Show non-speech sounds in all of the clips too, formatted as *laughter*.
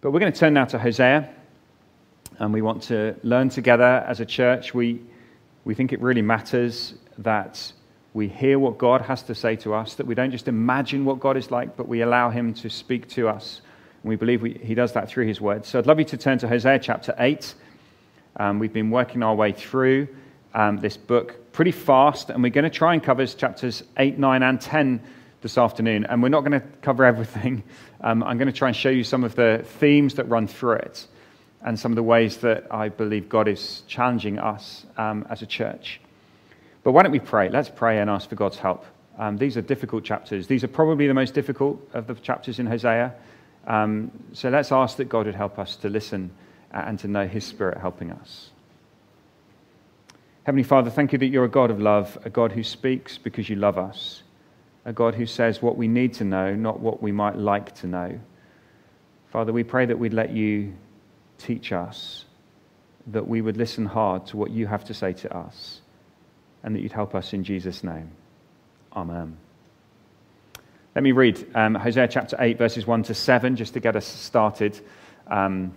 But we're going to turn now to Hosea, and we want to learn together as a church. We, we think it really matters that we hear what God has to say to us, that we don't just imagine what God is like, but we allow Him to speak to us. And we believe we, He does that through His word. So I'd love you to turn to Hosea chapter 8. Um, we've been working our way through um, this book pretty fast, and we're going to try and cover chapters 8, 9, and 10 this afternoon. And we're not going to cover everything. *laughs* Um, I'm going to try and show you some of the themes that run through it and some of the ways that I believe God is challenging us um, as a church. But why don't we pray? Let's pray and ask for God's help. Um, these are difficult chapters. These are probably the most difficult of the chapters in Hosea. Um, so let's ask that God would help us to listen and to know His Spirit helping us. Heavenly Father, thank you that you're a God of love, a God who speaks because you love us a God who says what we need to know, not what we might like to know. Father, we pray that we'd let you teach us, that we would listen hard to what you have to say to us, and that you'd help us in Jesus' name. Amen. Let me read um, Hosea chapter 8, verses 1 to 7, just to get us started. Um,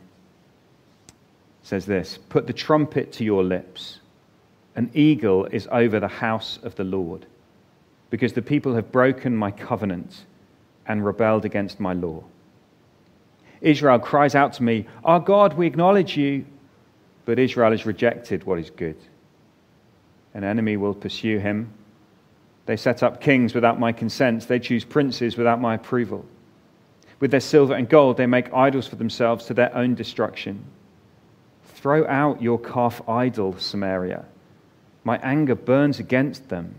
says this Put the trumpet to your lips. An eagle is over the house of the Lord because the people have broken my covenant and rebelled against my law. Israel cries out to me, Our God, we acknowledge you. But Israel has rejected what is good. An enemy will pursue him. They set up kings without my consent, they choose princes without my approval. With their silver and gold, they make idols for themselves to their own destruction. Throw out your calf idol, Samaria. My anger burns against them.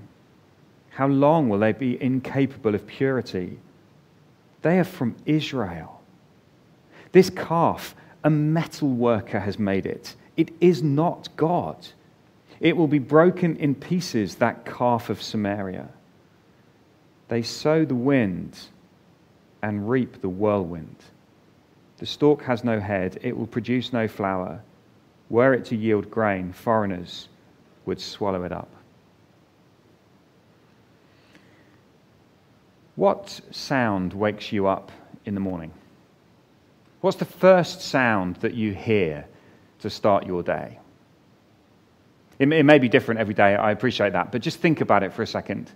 How long will they be incapable of purity? They are from Israel. This calf, a metal worker has made it. It is not God. It will be broken in pieces, that calf of Samaria. They sow the wind and reap the whirlwind. The stalk has no head, it will produce no flower. Were it to yield grain, foreigners would swallow it up. What sound wakes you up in the morning? What's the first sound that you hear to start your day? It may, it may, be different every day, I appreciate that, but just think about it for a second.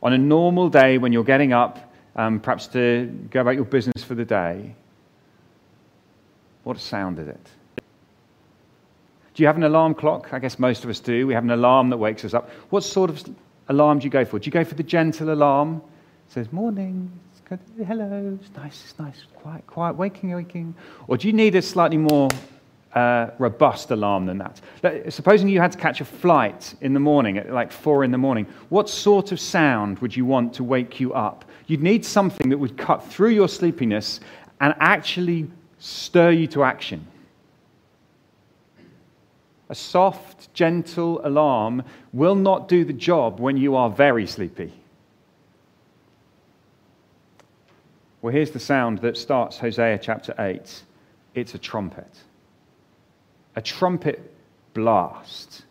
On a normal day when you're getting up, um, perhaps to go about your business for the day, what sound is it? Do you have an alarm clock? I guess most of us do. We have an alarm that wakes us up. What sort of alarm do you go for? Do you go for the gentle alarm says, Morning, it's good. hello, it's nice, it's nice, quiet, quiet, waking, waking. Or do you need a slightly more uh, robust alarm than that? Supposing you had to catch a flight in the morning at like four in the morning, what sort of sound would you want to wake you up? You'd need something that would cut through your sleepiness and actually stir you to action. A soft, gentle alarm will not do the job when you are very sleepy. Well, here's the sound that starts Hosea chapter 8 it's a trumpet. A trumpet blast.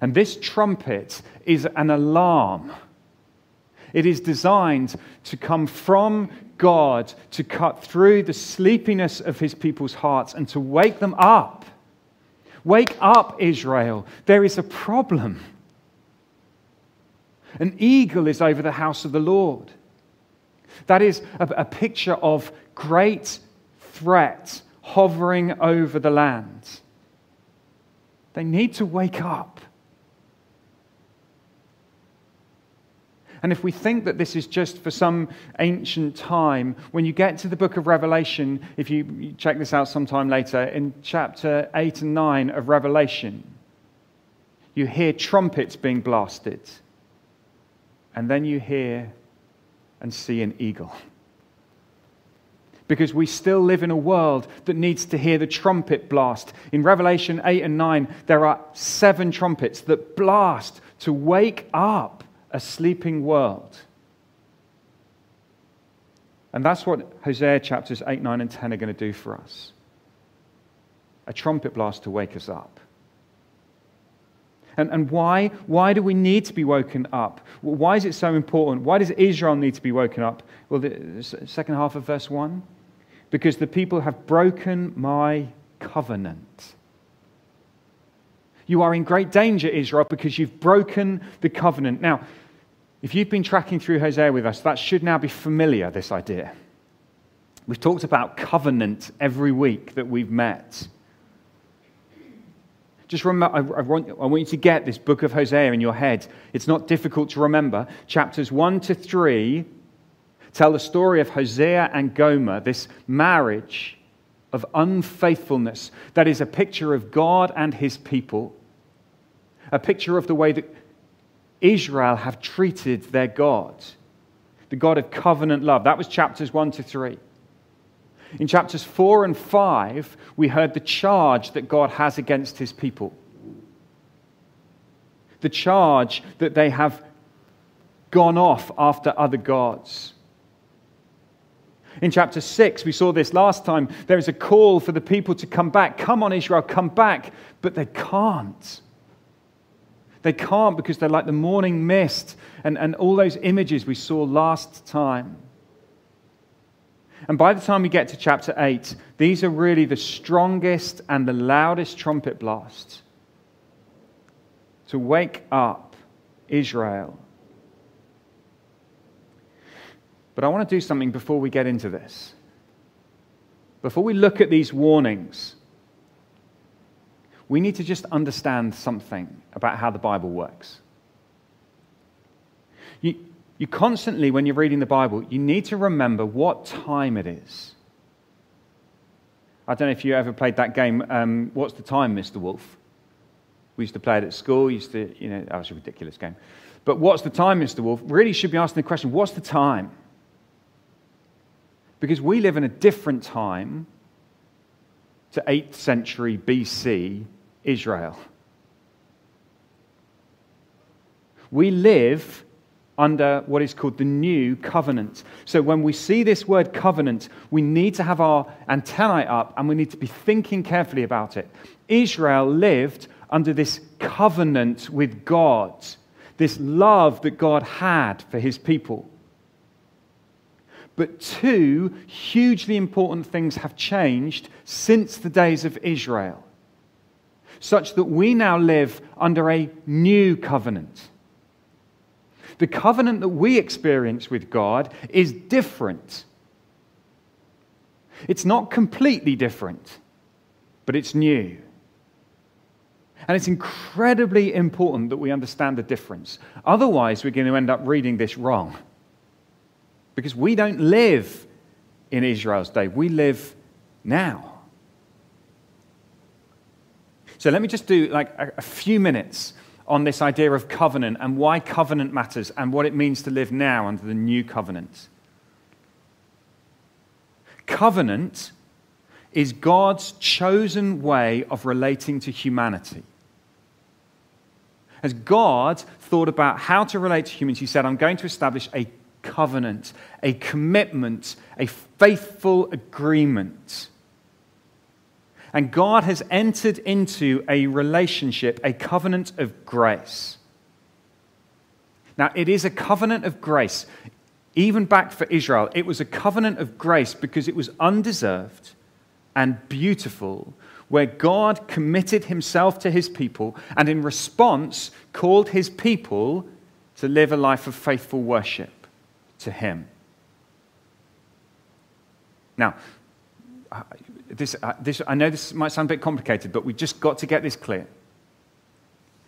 And this trumpet is an alarm. It is designed to come from God to cut through the sleepiness of his people's hearts and to wake them up. Wake up, Israel. There is a problem. An eagle is over the house of the Lord. That is a, a picture of great threat hovering over the land. They need to wake up. And if we think that this is just for some ancient time, when you get to the book of Revelation, if you check this out sometime later, in chapter 8 and 9 of Revelation, you hear trumpets being blasted. And then you hear and see an eagle. Because we still live in a world that needs to hear the trumpet blast. In Revelation 8 and 9, there are seven trumpets that blast to wake up a sleeping world. And that's what Hosea chapters 8, 9, and 10 are going to do for us a trumpet blast to wake us up. And, and why? Why do we need to be woken up? Why is it so important? Why does Israel need to be woken up? Well, the second half of verse 1 because the people have broken my covenant. You are in great danger, Israel, because you've broken the covenant. Now, if you've been tracking through Hosea with us, that should now be familiar, this idea. We've talked about covenant every week that we've met. Just remember, I, want, I want you to get this book of Hosea in your head. It's not difficult to remember. Chapters 1 to 3 tell the story of Hosea and Gomer, this marriage of unfaithfulness that is a picture of God and his people, a picture of the way that Israel have treated their God, the God of covenant love. That was chapters 1 to 3. In chapters 4 and 5, we heard the charge that God has against his people. The charge that they have gone off after other gods. In chapter 6, we saw this last time. There is a call for the people to come back. Come on, Israel, come back. But they can't. They can't because they're like the morning mist and, and all those images we saw last time. And by the time we get to chapter 8, these are really the strongest and the loudest trumpet blasts to wake up Israel. But I want to do something before we get into this. Before we look at these warnings, we need to just understand something about how the Bible works. You, you constantly, when you're reading the Bible, you need to remember what time it is. I don't know if you ever played that game, um, What's the Time, Mr. Wolf? We used to play it at school, used to, you know, that was a ridiculous game. But what's the time, Mr. Wolf? Really should be asking the question, what's the time? Because we live in a different time to 8th century BC Israel. We live under what is called the new covenant. So when we see this word covenant, we need to have our antennae up and we need to be thinking carefully about it. Israel lived under this covenant with God, this love that God had for his people. But two hugely important things have changed since the days of Israel, such that we now live under a new covenant. The covenant that we experience with God is different. It's not completely different, but it's new. And it's incredibly important that we understand the difference. Otherwise, we're going to end up reading this wrong. Because we don't live in Israel's day, we live now. So let me just do like a, few minutes on this idea of covenant and why covenant matters and what it means to live now under the new covenant. Covenant is God's chosen way of relating to humanity. As God thought about how to relate to humans, He said, I'm going to establish a covenant, a commitment, a faithful agreement and God has entered into a relationship, a covenant of grace. Now, it is a covenant of grace. Even back for Israel, it was a covenant of grace because it was undeserved and beautiful, where God committed himself to his people and, in response, called his people to live a life of faithful worship to him. Now, this, uh, this, I know this might sound a bit complicated, but we've just got to get this clear.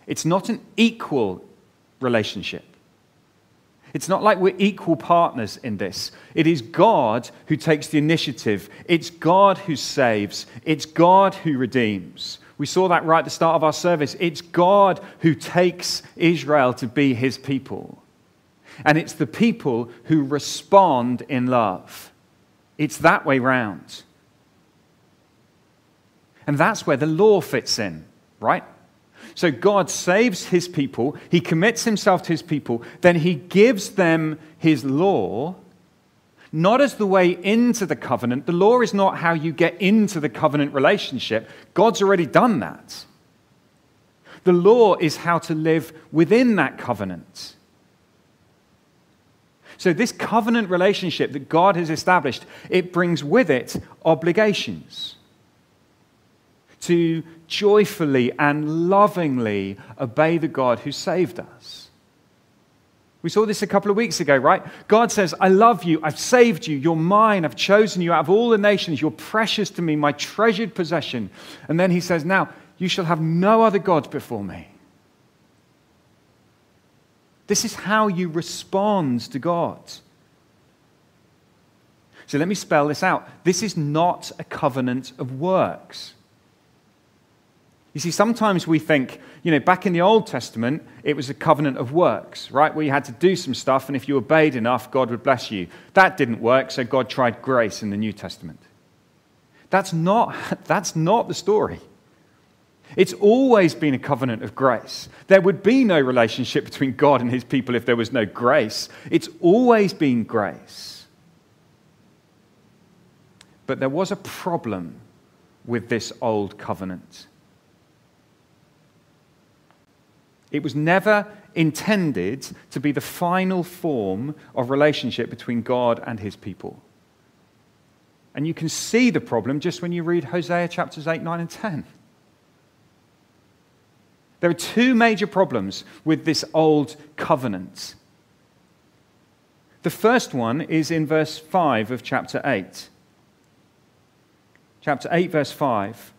It's not an equal relationship. It's not like we're equal partners in this. It is God who takes the initiative. It's God who saves. It's God who redeems. We saw that right at the start of our service. It's God who takes Israel to be his people. And it's the people who respond in love. It's that way round. And that's where the law fits in, right? So God saves his people, he commits himself to his people, then he gives them his law, not as the way into the covenant. The law is not how you get into the covenant relationship, God's already done that. The law is how to live within that covenant. So, this covenant relationship that God has established, it brings with it obligations to joyfully and lovingly obey the God who saved us. We saw this a couple of weeks ago, right? God says, I love you. I've saved you. You're mine. I've chosen you out of all the nations. You're precious to me, my treasured possession. And then he says, Now, you shall have no other gods before me. This is how you respond to God. So let me spell this out. This is not a covenant of works. You see, sometimes we think, you know, back in the Old Testament, it was a covenant of works, right? Where you had to do some stuff, and if you obeyed enough, God would bless you. That didn't work, so God tried grace in the New Testament. That's not, *laughs* that's not the story. It's always been a covenant of grace. There would be no relationship between God and his people if there was no grace. It's always been grace. But there was a problem with this old covenant. It was never intended to be the final form of relationship between God and his people. And you can see the problem just when you read Hosea chapters 8, 9, and 10. There are two major problems with this old covenant. The first one is in verse 5 of chapter 8. Chapter 8, verse 5.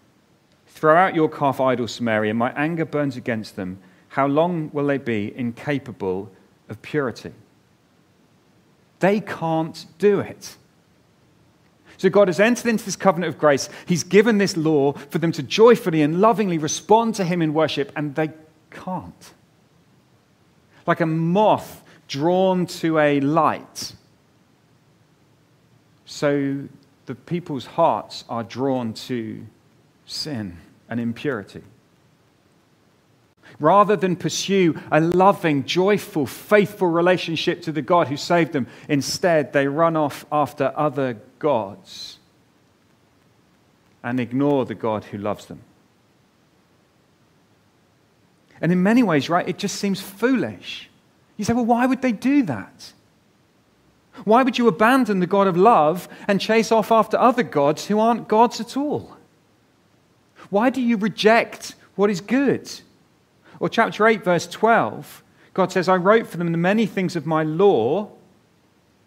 Throw out your calf idols, Samaria. My anger burns against them how long will they be incapable of purity? They can't do it. So God has entered into this covenant of grace. He's given this law for them to joyfully and lovingly respond to Him in worship, and they can't. Like a moth drawn to a light. So the people's hearts are drawn to sin and impurity rather than pursue a loving, joyful, faithful relationship to the God who saved them. Instead, they run off after other gods and ignore the God who loves them. And in many ways, right, it just seems foolish. You say, well, why would they do that? Why would you abandon the God of love and chase off after other gods who aren't gods at all? Why do you reject what is good? Or chapter 8, verse 12, God says, I wrote for them the many things of my law.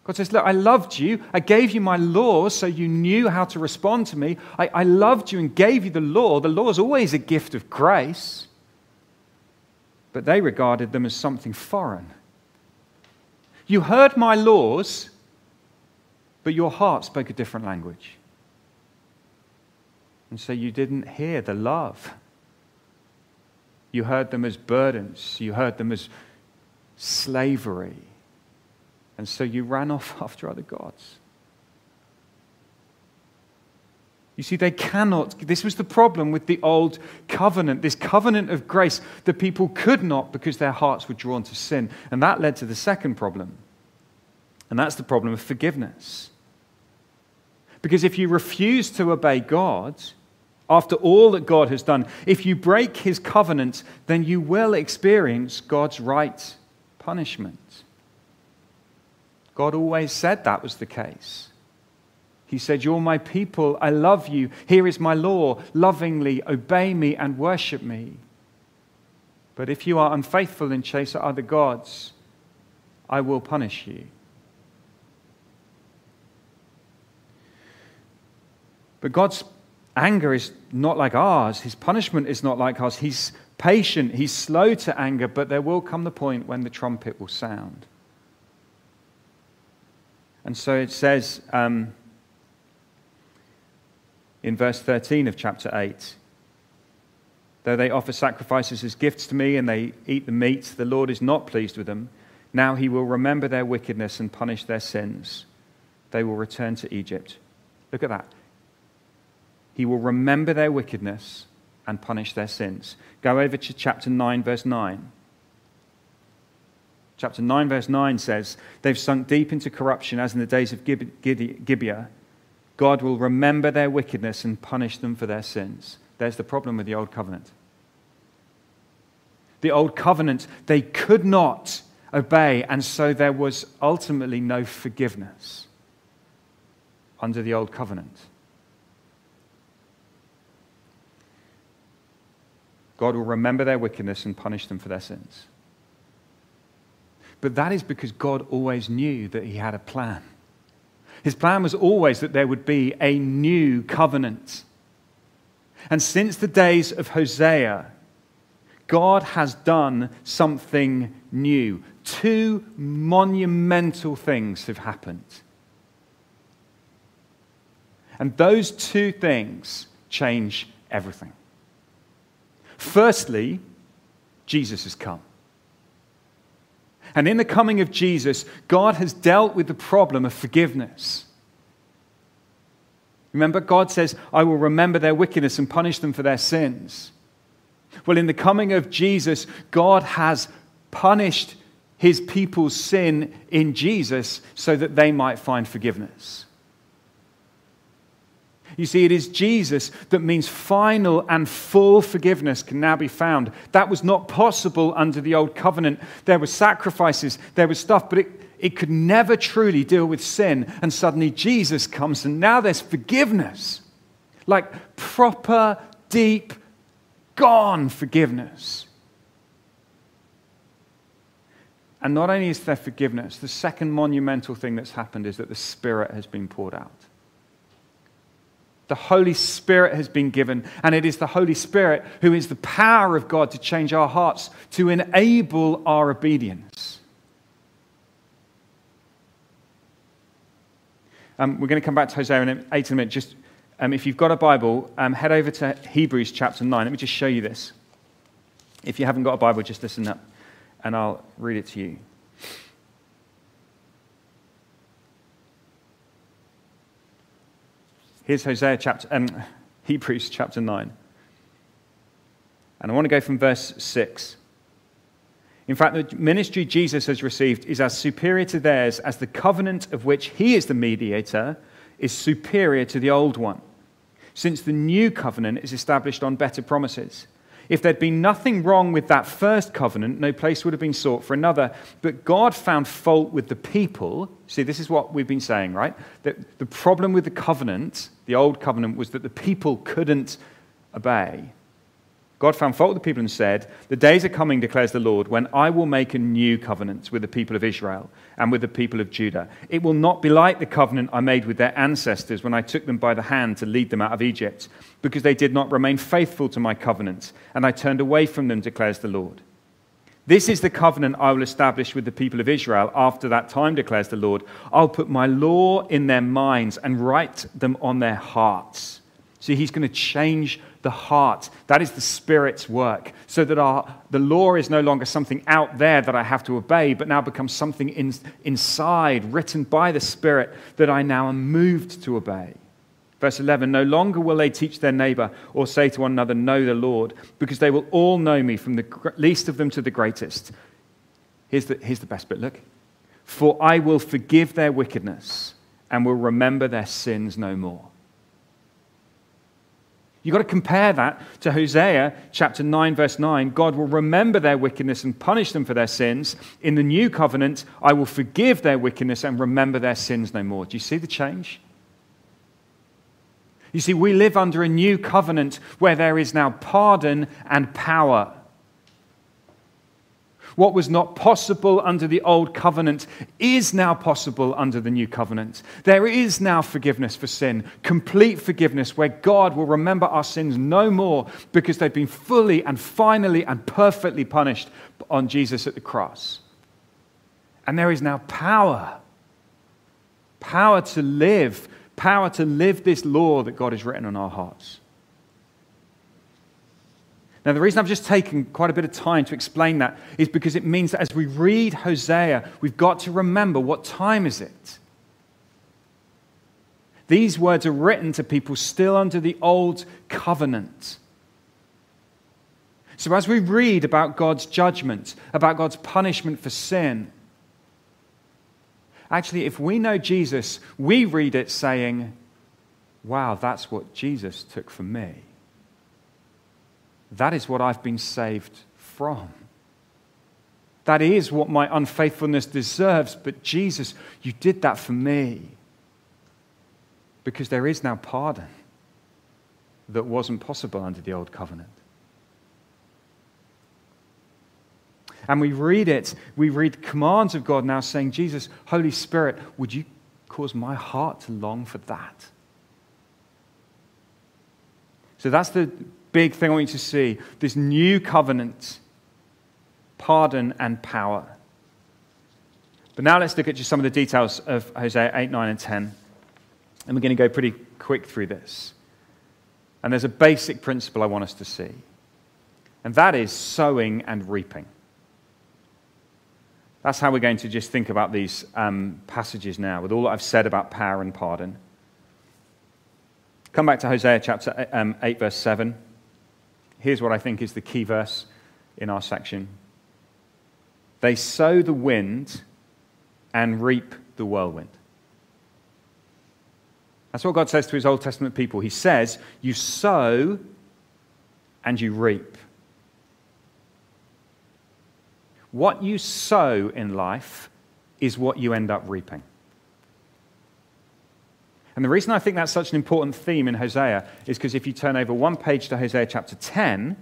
God says, Look, I loved you. I gave you my law so you knew how to respond to me. I, I loved you and gave you the law. The law is always a gift of grace. But they regarded them as something foreign. You heard my laws, but your heart spoke a different language. And so you didn't hear the love you heard them as burdens. You heard them as slavery. And so you ran off *laughs* after other gods. You see, they cannot. This was the problem with the old covenant, this covenant of grace. The people could not because their hearts were drawn to sin. And that led to the second problem. And that's the problem of forgiveness. Because if you refuse to obey God, after all that God has done, if you break his covenant, then you will experience God's right punishment. God always said that was the case. He said, You're my people, I love you, here is my law, lovingly obey me and worship me. But if you are unfaithful and chase other gods, I will punish you. But God's anger is not like ours. His punishment is not like ours. He's patient, he's slow to anger, but there will come the point when the trumpet will sound. And so it says um, in verse 13 of chapter 8 Though they offer sacrifices as gifts to me and they eat the meat, the Lord is not pleased with them. Now he will remember their wickedness and punish their sins. They will return to Egypt. Look at that. He will remember their wickedness and punish their sins. Go over to chapter 9, verse 9. Chapter 9, verse 9 says, They've sunk deep into corruption as in the days of Gibeah. God will remember their wickedness and punish them for their sins. There's the problem with the Old Covenant. The Old Covenant, they could not obey. And so there was ultimately no forgiveness under the old covenant. God will remember their wickedness and punish them for their sins. But that is because God always knew that He had a plan. His plan was always that there would be a new covenant. And since the days of Hosea, God has done something new. Two monumental things have happened. And those two things change everything. Firstly, Jesus has come. And in the coming of Jesus, God has dealt with the problem of forgiveness. Remember, God says, I will remember their wickedness and punish them for their sins. Well, in the coming of Jesus, God has punished his people's sin in Jesus so that they might find forgiveness. You see, it is Jesus that means final and full forgiveness can now be found. That was not possible under the old covenant. There were sacrifices, there was stuff, but it, it could never truly deal with sin. And suddenly Jesus comes, and now there's forgiveness like proper, deep, gone forgiveness. And not only is there forgiveness, the second monumental thing that's happened is that the Spirit has been poured out. The Holy Spirit has been given, and it is the Holy Spirit who is the power of God to change our hearts, to enable our obedience. Um, we're going to come back to Hosea in 8 in a minute. Just um, if you've got a Bible, um, head over to Hebrews chapter 9. Let me just show you this. If you haven't got a Bible, just listen up, and I'll read it to you. Here's Hosea chapter, um, Hebrews chapter 9. And I want to go from verse 6. In fact, the ministry Jesus has received is as superior to theirs as the covenant of which he is the mediator is superior to the old one, since the new covenant is established on better promises. If there'd been nothing wrong with that first covenant, no place would have been sought for another. But God found fault with the people. See, this is what we've been saying, right? That the problem with the covenant, the old covenant, was that the people couldn't obey. God found fault with the people and said, The days are coming, declares the Lord, when I will make a new covenant with the people of Israel and with the people of Judah. It will not be like the covenant I made with their ancestors when I took them by the hand to lead them out of Egypt, because they did not remain faithful to my covenant, and I turned away from them, declares the Lord. This is the covenant I will establish with the people of Israel after that time, declares the Lord. I'll put my law in their minds and write them on their hearts. See, he's going to change the heart. That is the Spirit's work. So that our, the law is no longer something out there that I have to obey, but now becomes something in, inside, written by the Spirit that I now am moved to obey. Verse 11 No longer will they teach their neighbor or say to one another, Know the Lord, because they will all know me, from the least of them to the greatest. Here's the, here's the best bit look. For I will forgive their wickedness and will remember their sins no more. You've got to compare that to Hosea chapter 9, verse 9. God will remember their wickedness and punish them for their sins. In the new covenant, I will forgive their wickedness and remember their sins no more. Do you see the change? You see, we live under a new covenant where there is now pardon and power. What was not possible under the old covenant is now possible under the new covenant. There is now forgiveness for sin, complete forgiveness, where God will remember our sins no more because they've been fully and finally and perfectly punished on Jesus at the cross. And there is now power power to live, power to live this law that God has written on our hearts. Now, the reason I've just taken quite a bit of time to explain that is because it means that as we read Hosea, we've got to remember what time is it? These words are written to people still under the old covenant. So, as we read about God's judgment, about God's punishment for sin, actually, if we know Jesus, we read it saying, Wow, that's what Jesus took for me. That is what I've been saved from. That is what my unfaithfulness deserves. But Jesus, you did that for me. Because there is now pardon that wasn't possible under the old covenant. And we read it, we read the commands of God now saying, Jesus, Holy Spirit, would you cause my heart to long for that? So that's the big thing I want you to see this new covenant, pardon and power. But now let's look at just some of the details of Hosea 8, 9, and 10. And we're going to go pretty quick through this. And there's a basic principle I want us to see, and that is sowing and reaping. That's how we're going to just think about these um, passages now, with all that I've said about power and pardon. Come back to Hosea chapter um, 8, verse 7. Here's what I think is the key verse in our section They sow the wind and reap the whirlwind. That's what God says to his Old Testament people. He says, You sow and you reap. What you sow in life is what you end up reaping. And the reason I think that's such an important theme in Hosea is because if you turn over one page to Hosea chapter 10,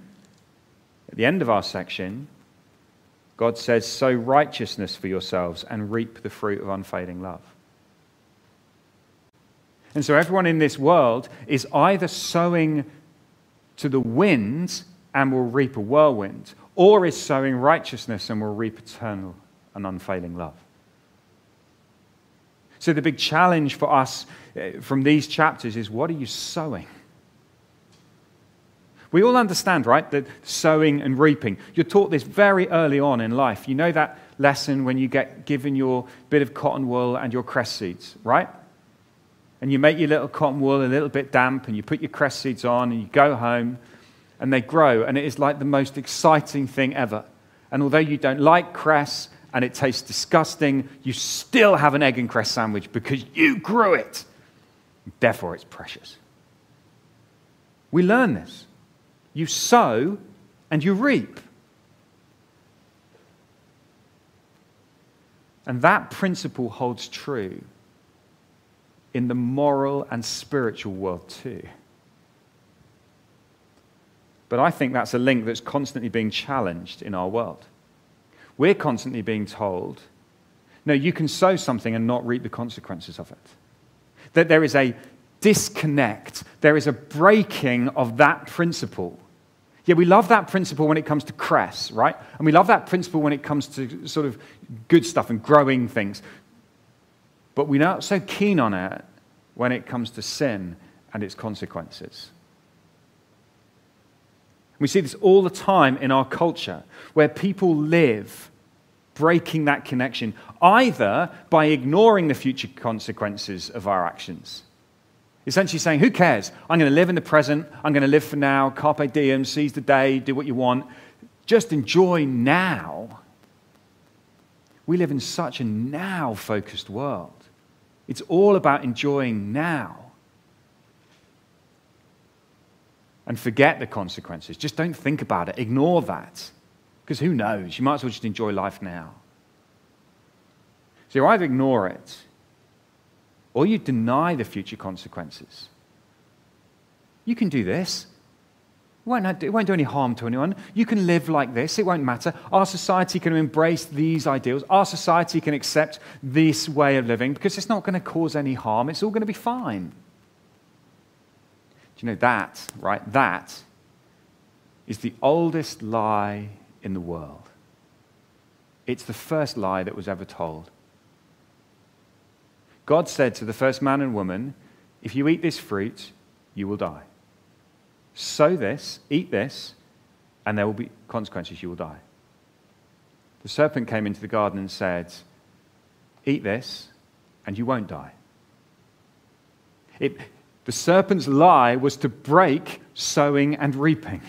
at the end of our section, God says, Sow righteousness for yourselves and reap the fruit of unfading love. And so everyone in this world is either sowing to the wind and will reap a whirlwind, or is sowing righteousness and will reap eternal and unfailing love. So, the big challenge for us eh, from these chapters is what are you sowing? We all understand, right, that sowing and reaping. You're taught this very early on in life. You know that lesson when you get given your bit of cotton wool and your cress seeds, right? and you make your little cotton wool a little bit damp and you put your cress seeds on and you go home and they grow and it is like the most exciting thing ever. And although you don't like cress and it tastes disgusting, you still have an egg and cress sandwich because you grew it. Therefore, it's precious. We learn this. You sow and you reap. And that principle holds true in the moral and spiritual world too. But I think that's a link that's constantly being challenged in our world. We're constantly being told, no, you can sow something and not reap the consequences of it. That there is a disconnect, there is a breaking of that principle. Yeah, we love that principle when it comes to cress, right? And we love that principle when it comes to sort of good stuff and growing things. But we're not so keen on it when it comes to sin and its consequences. We see this all the time in our culture where people live breaking that connection, either by ignoring the future consequences of our actions. Essentially saying, Who cares? I'm going to live in the present. I'm going to live for now. Carpe diem, seize the day, do what you want. Just enjoy now. We live in such a now focused world. It's all about enjoying now. And forget the consequences. Just don't think about it. Ignore that. Because who knows? You might as well just enjoy life now. So you either ignore it or you deny the future consequences. You can do this. It won't, it won't do any harm to anyone. You can live like this. It won't matter. Our society can embrace these ideals. Our society can accept this way of living because it's not going to cause any harm. It's all going to be fine. You know that, right? That is the oldest lie in the world. It's the first lie that was ever told. God said to the first man and woman, If you eat this fruit, you will die sow this, eat this, and there will be consequences. You will die. The serpent came into the garden and said, Eat this, and you won't die. It, the serpent's lie was to break sowing and reaping.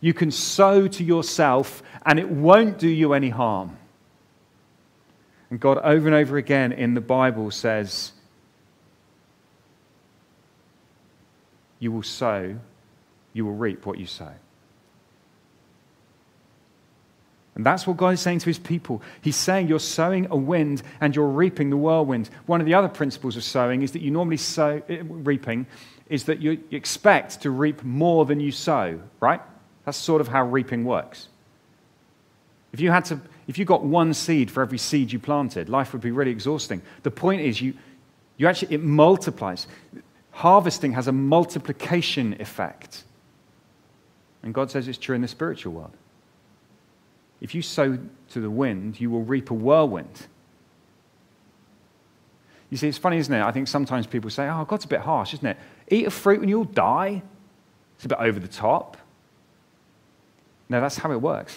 You can sow to yourself, and it won't do you any harm. And God, over and over again in the Bible, says, You will sow, you will reap what you sow. And that's what God is saying to his people. He's saying you're sowing a wind and you're reaping the whirlwind. One of the other principles of sowing is that you normally sow, eh, reaping, is that you expect to reap more than you sow, right? That's sort of how reaping works. If you had to, if you got one seed for every seed you planted, life would be really exhausting. The point is you, you actually, it multiplies. Harvesting has a multiplication effect. And God says it's true in the spiritual world. If you sow to the wind, you will reap a whirlwind. You see, it's funny, isn't it? I think sometimes people say, oh, God's a bit harsh, isn't it? Eat a fruit and you'll die. It's a bit over the top. No, that's how it works.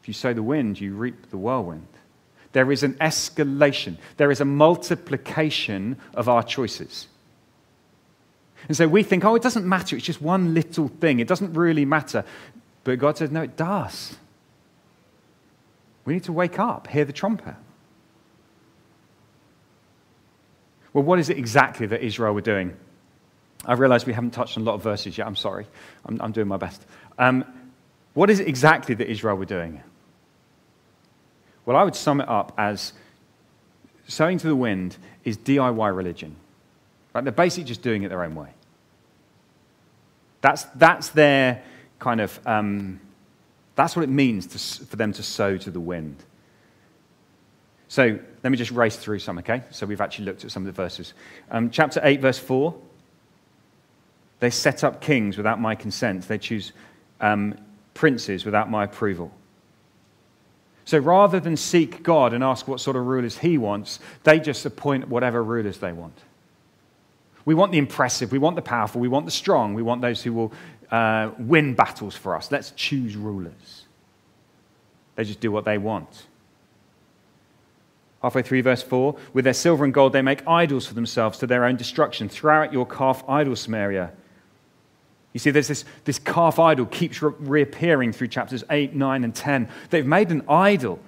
If you sow the wind, you reap the whirlwind. There is an escalation, there is a multiplication of our choices. And so we think, oh, it doesn't matter. It's just one little thing. It doesn't really matter. But God says, no, it does. We need to wake up, hear the trumpet. Well, what is it exactly that Israel were doing? I realize we haven't touched on a lot of verses yet. I'm sorry. I'm, I'm doing my best. Um, what is it exactly that Israel were doing? Well, I would sum it up as sowing to the wind is DIY religion. Right? They're basically just doing it their own way. That's, that's their kind of, um, that's what it means to, for them to sow to the wind. So let me just race through some, okay? So we've actually looked at some of the verses. Um, chapter 8, verse 4. They set up kings without my consent. They choose um, princes without my approval. So rather than seek God and ask what sort of rulers he wants, they just appoint whatever rulers they want. We want the impressive, we want the powerful, we want the strong, we want those who will uh, win battles for us. Let's choose rulers. They just do what they want. Halfway through verse 4 With their silver and gold, they make idols for themselves to their own destruction. Throw out your calf idol, Samaria. You see, there's this, this calf idol keeps re- reappearing through chapters 8, 9, and 10. They've made an idol,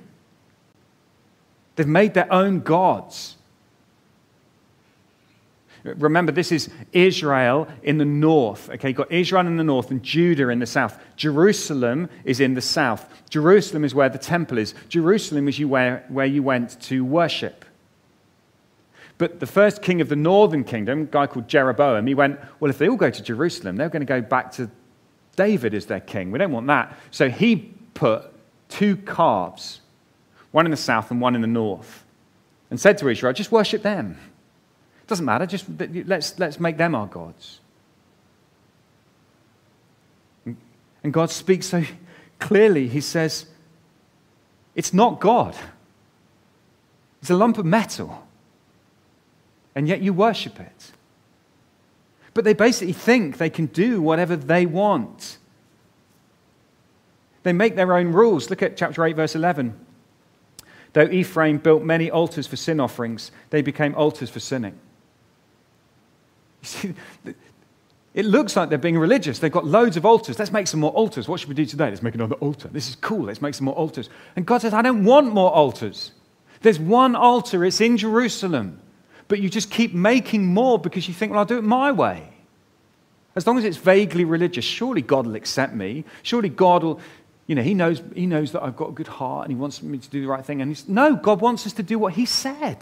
they've made their own gods. Remember, this is Israel in the north. Okay, you've got Israel in the north and Judah in the south. Jerusalem is in the south. Jerusalem is where the temple is. Jerusalem is where, where you went to worship. But the first king of the northern kingdom, a guy called Jeroboam, he went, Well, if they all go to Jerusalem, they're going to go back to David as their king. We don't want that. So he put two calves, one in the south and one in the north, and said to Israel, Just worship them. Doesn't matter, just let's, let's make them our gods. And God speaks so clearly. He says, It's not God, it's a lump of metal. And yet you worship it. But they basically think they can do whatever they want. They make their own rules. Look at chapter 8, verse 11. Though Ephraim built many altars for sin offerings, they became altars for sinning. See, it looks like they're being religious. They've got loads of altars. Let's make some more altars. What should we do today? Let's make another altar. This is cool. Let's make some more altars. And God says, I don't want more altars. There's one altar, it's in Jerusalem. But you just keep making more because you think, well, I'll do it my way. As long as it's vaguely religious, surely God will accept me. Surely God will, you know, He knows, he knows that I've got a good heart and He wants me to do the right thing. And he's, no, God wants us to do what He said.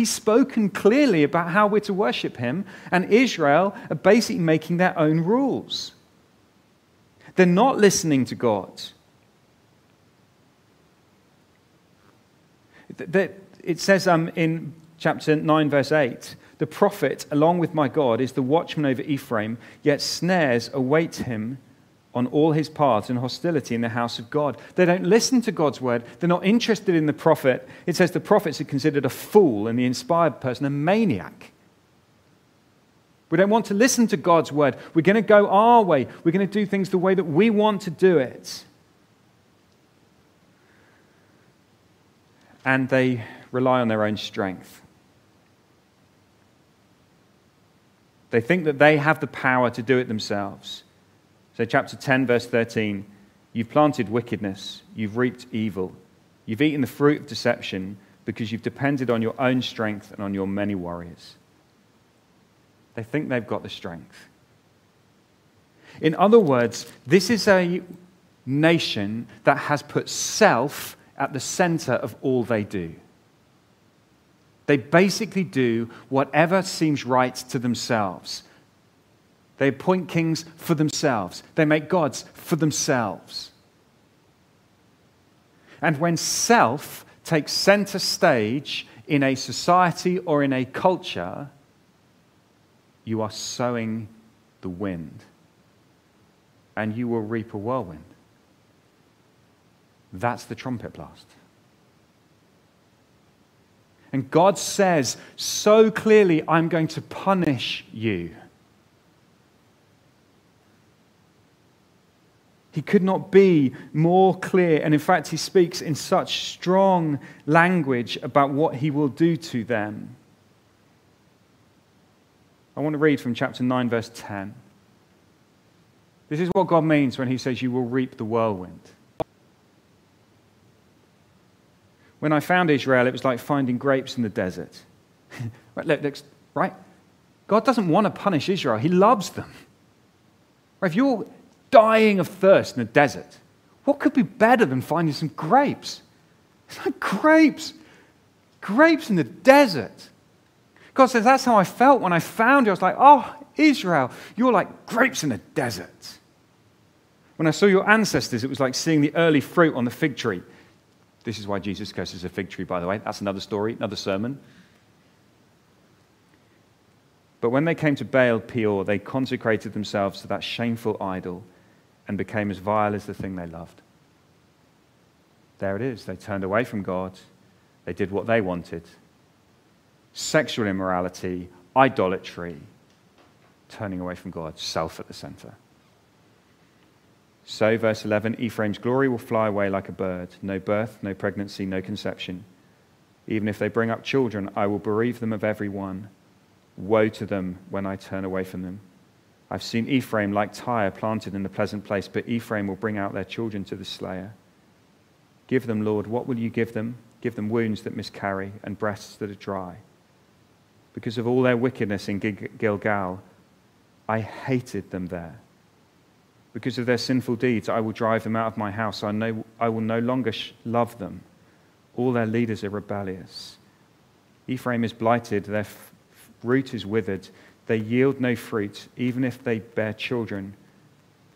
He's spoken clearly about how we're to worship him, and Israel are basically making their own rules. They're not listening to God. It says um, in chapter 9, verse 8 the prophet, along with my God, is the watchman over Ephraim, yet snares await him on all his paths and hostility in the house of God. They don't listen to God's word. They're not interested in the prophet. It says the prophets are considered a fool and the inspired person a maniac. We don't want to listen to God's word. We're going to go our way. We're going to do things the way that we want to do it. And they rely on their own strength. They think that they have the power to do it themselves. So, chapter 10, verse 13 You've planted wickedness, you've reaped evil, you've eaten the fruit of deception because you've depended on your own strength and on your many warriors. They think they've got the strength. In other words, this is a, nation that has put self at the center of all they do. They basically do whatever seems right to themselves. They appoint kings for themselves, they make gods for themselves. And when self takes center stage in a society or in a culture, you are sowing the wind, and you will reap a whirlwind. That's the trumpet blast. And God says so clearly, I'm going to punish you. He could not be more clear. And in fact, he speaks in such strong language about what he will do to them. I want to read from chapter 9, verse 10. This is what God means when he says, You will reap the whirlwind. When I found Israel, it was like finding grapes in the desert. *laughs* right? God doesn't want to punish Israel, He loves them. Right, if you're dying of thirst in the desert, what could be better than finding some grapes? It's like grapes. Grapes in the desert. God says, That's how I felt when I found you. I was like, Oh, Israel, you're like grapes in the desert. When I saw your ancestors, it was like seeing the early fruit on the fig tree. This is why Jesus curses a fig tree, by the way. That's another story, another sermon. But when they came to Baal Peor, they consecrated themselves to that shameful idol and became as vile as the thing they loved. There it is. They turned away from God. They did what they wanted sexual immorality, idolatry, turning away from God, self at the center. So, verse 11 Ephraim's glory will fly away like a bird. No birth, no pregnancy, no conception. Even if they bring up children, I will bereave them of every one. Woe to them when I turn away from them. I've seen Ephraim like Tyre planted in a pleasant place, but Ephraim will bring out their children to the slayer. Give them, Lord, what will you give them? Give them wounds that miscarry and breasts that are dry. Because of all their wickedness in Gilgal, I hated them there. Because of their sinful deeds, I will drive them out of my house. I, know, I will no longer love them. All their leaders are rebellious. Ephraim is blighted, their f- root is withered. They yield no fruit. Even if they bear children,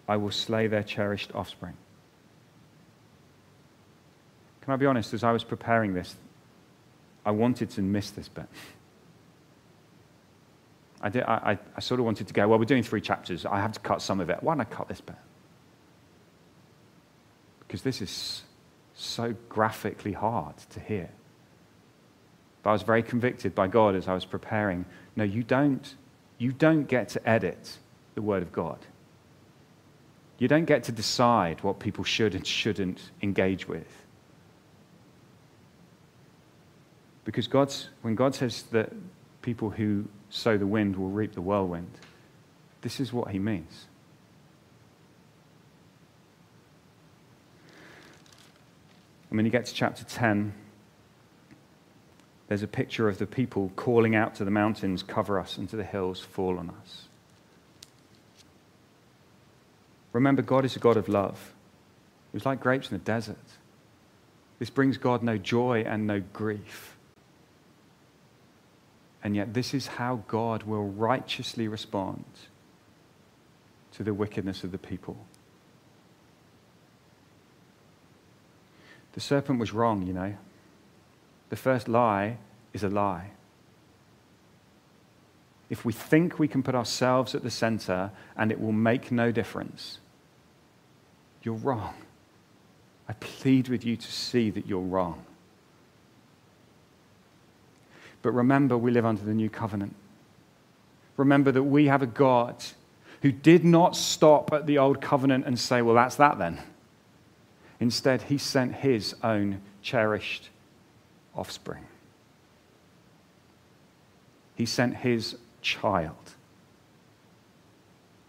I will slay their cherished offspring. Can I be honest? As I was preparing this, I wanted to miss this bit. I, did, I, I, sort of wanted to go, well, we're doing three chapters. I have to cut some of it. Why don't I cut this bit? Because this is so graphically hard to hear. But I was very convicted by God as I was preparing. No, you don't, you don't get to edit the Word of God. You don't get to decide what people should and shouldn't engage with. Because God's, when God says that people who sow the wind will reap the whirlwind. This is what he means. And when you get to chapter 10, there's a picture of the people calling out to the mountains, cover us, and to the hills, fall on us. Remember, God is a God of love. It was like grapes in the desert. This brings God no joy and no grief. And yet, this is how God will righteously respond to the wickedness of the people. The serpent was wrong, you know. The first lie is a lie. If we think we can put ourselves at the center and it will make no difference, you're wrong. I plead with you to see that you're wrong. But remember, we live under the new covenant. Remember that we have a God who did not stop at the old covenant and say, well, that's that then. Instead, he sent his own cherished offspring. He sent his child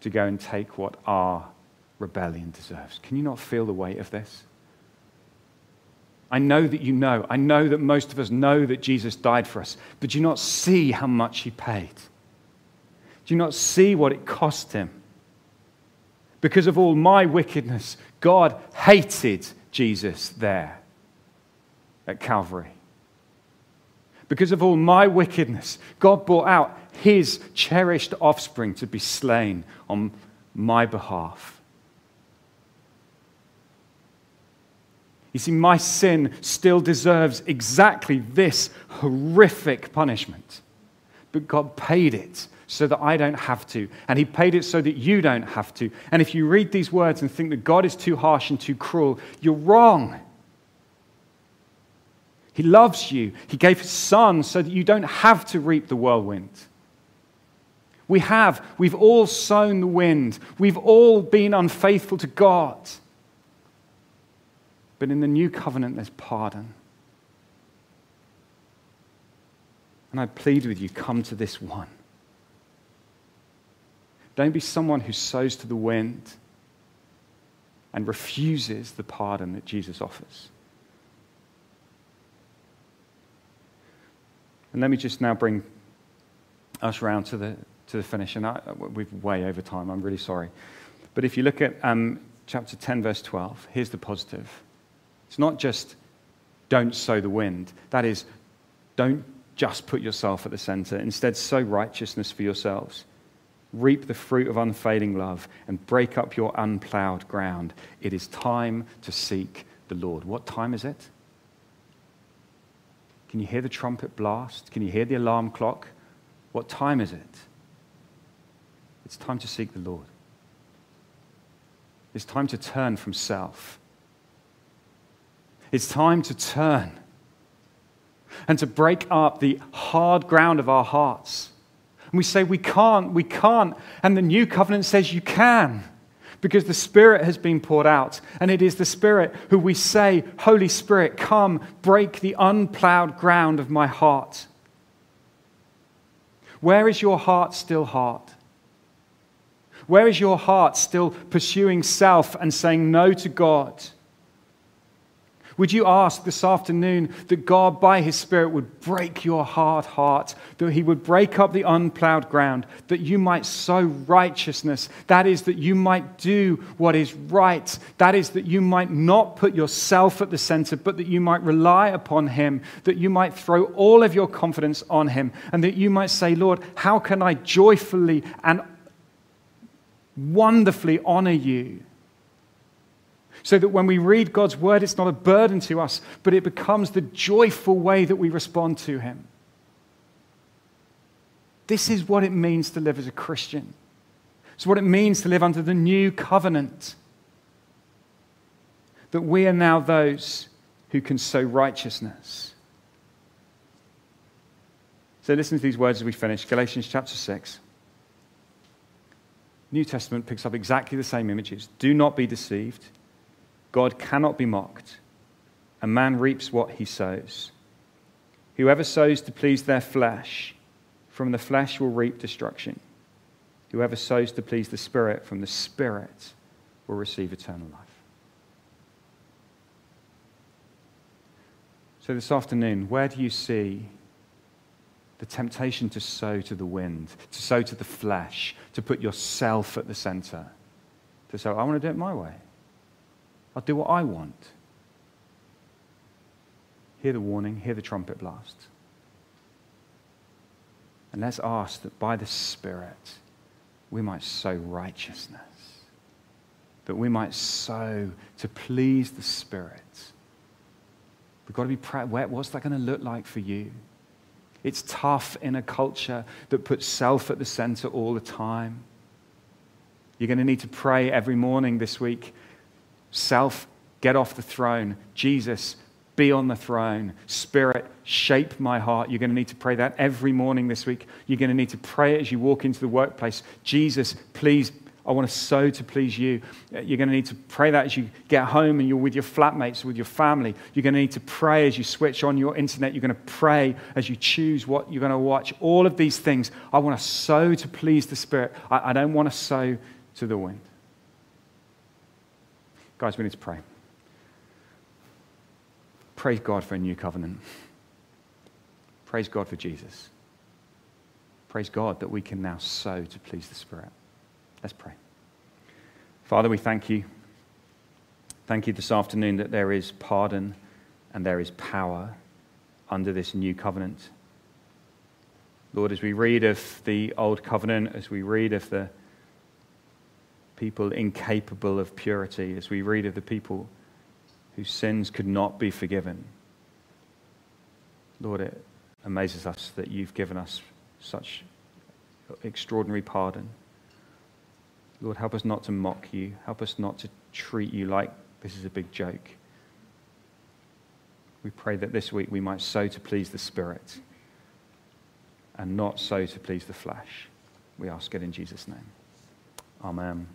to go and take what our rebellion deserves. Can you not feel the weight of this? I know that you know. I know that most of us know that Jesus died for us. But do you not see how much he paid? Do you not see what it cost him? Because of all my wickedness, God hated Jesus there at Calvary. Because of all my wickedness, God brought out his cherished offspring to be slain on my behalf. You see, my sin still deserves exactly this horrific punishment. But God paid it so that I don't have to. And He paid it so that you don't have to. And if you read these words and think that God is too harsh and too cruel, you're wrong. He loves you. He gave His Son so that you don't have to reap the whirlwind. We have. We've all sown the wind. We've all been unfaithful to God. But in the new covenant, there's pardon. And I plead with you come to this one. Don't be someone who sows to the wind and refuses the pardon that Jesus offers. And let me just now bring us round to the, to the finish. And I, we've way over time, I'm really sorry. But if you look at um, chapter 10, verse 12, here's the positive. It's not just don't sow the wind, that is, don't just put yourself at the center. Instead, sow righteousness for yourselves. Reap the fruit of unfailing love and break up your unplowed ground. It is time to seek the Lord. What time is it? Can you hear the trumpet blast? Can you hear the alarm clock? What time is it? It's time to seek the Lord. It's time to turn from self. It's time to turn and to break up the hard ground of our hearts. And we say, we can't, we can't. And the new covenant says, you can because the Spirit has been poured out. And it is the Spirit who we say, Holy Spirit, come, break the unplowed ground of my heart. Where is your heart still hard? Where is your heart still pursuing self and saying no to God? Would you ask this afternoon that God, by His Spirit, would break your hard heart, that He would break up the unplowed ground, that you might sow righteousness? That is, that you might do what is right. That is, that you might not put yourself at the center, but that you might rely upon Him, that you might throw all of your confidence on Him, and that you might say, Lord, how can I joyfully and wonderfully honor you? So that when we read God's word, it's not a burden to us, but it becomes the joyful way that we respond to Him. This is what it means to live as a Christian. It's what it means to live under the new covenant. That we are now those who can sow righteousness. So listen to these words as we finish. Galatians chapter 6. New Testament picks up exactly the same images. Do not be deceived. God cannot be mocked. A man reaps what he sows. Whoever sows to please their flesh, from the flesh will reap destruction. Whoever sows to please the Spirit, from the Spirit will receive eternal life. So, this afternoon, where do you see the temptation to sow to the wind, to sow to the flesh, to put yourself at the center? To say, I want to do it my way. I'll do what I want. Hear the warning, hear the trumpet blast. And let's ask that by the Spirit we might sow righteousness, that we might sow to please the Spirit. We've got to be proud. What's that going to look like for you? It's tough in a culture that puts self at the center all the time. You're going to need to pray every morning this week Self, get off the throne. Jesus, be on the throne. Spirit, shape my heart. You're going to need to pray that every morning this week. You're going to need to pray it as you walk into the workplace. Jesus, please, I want to sow to please you. You're going to need to pray that as you get home and you're with your flatmates, with your family. You're going to need to pray as you switch on your internet. You're going to pray as you choose what you're going to watch. All of these things, I want to sow to please the Spirit. I, I don't want to sow to the wind. Guys, we need to pray. Praise God for a new covenant. Praise God for Jesus. Praise God that we can now sow to please the Spirit. Let's pray. Father, we thank you. Thank you this afternoon that there is pardon and there is power under this new covenant. Lord, as we read of the old covenant, as we read of the people incapable of purity, as we read of the people whose sins could not be forgiven, Lord, it amazes us that you've given us such extraordinary pardon. Lord, help us not to mock you. Help us not to treat you like this is a big joke. We pray that this week we might sow to please the Spirit and not sow to please the flesh. We ask it in Jesus' name. Amen.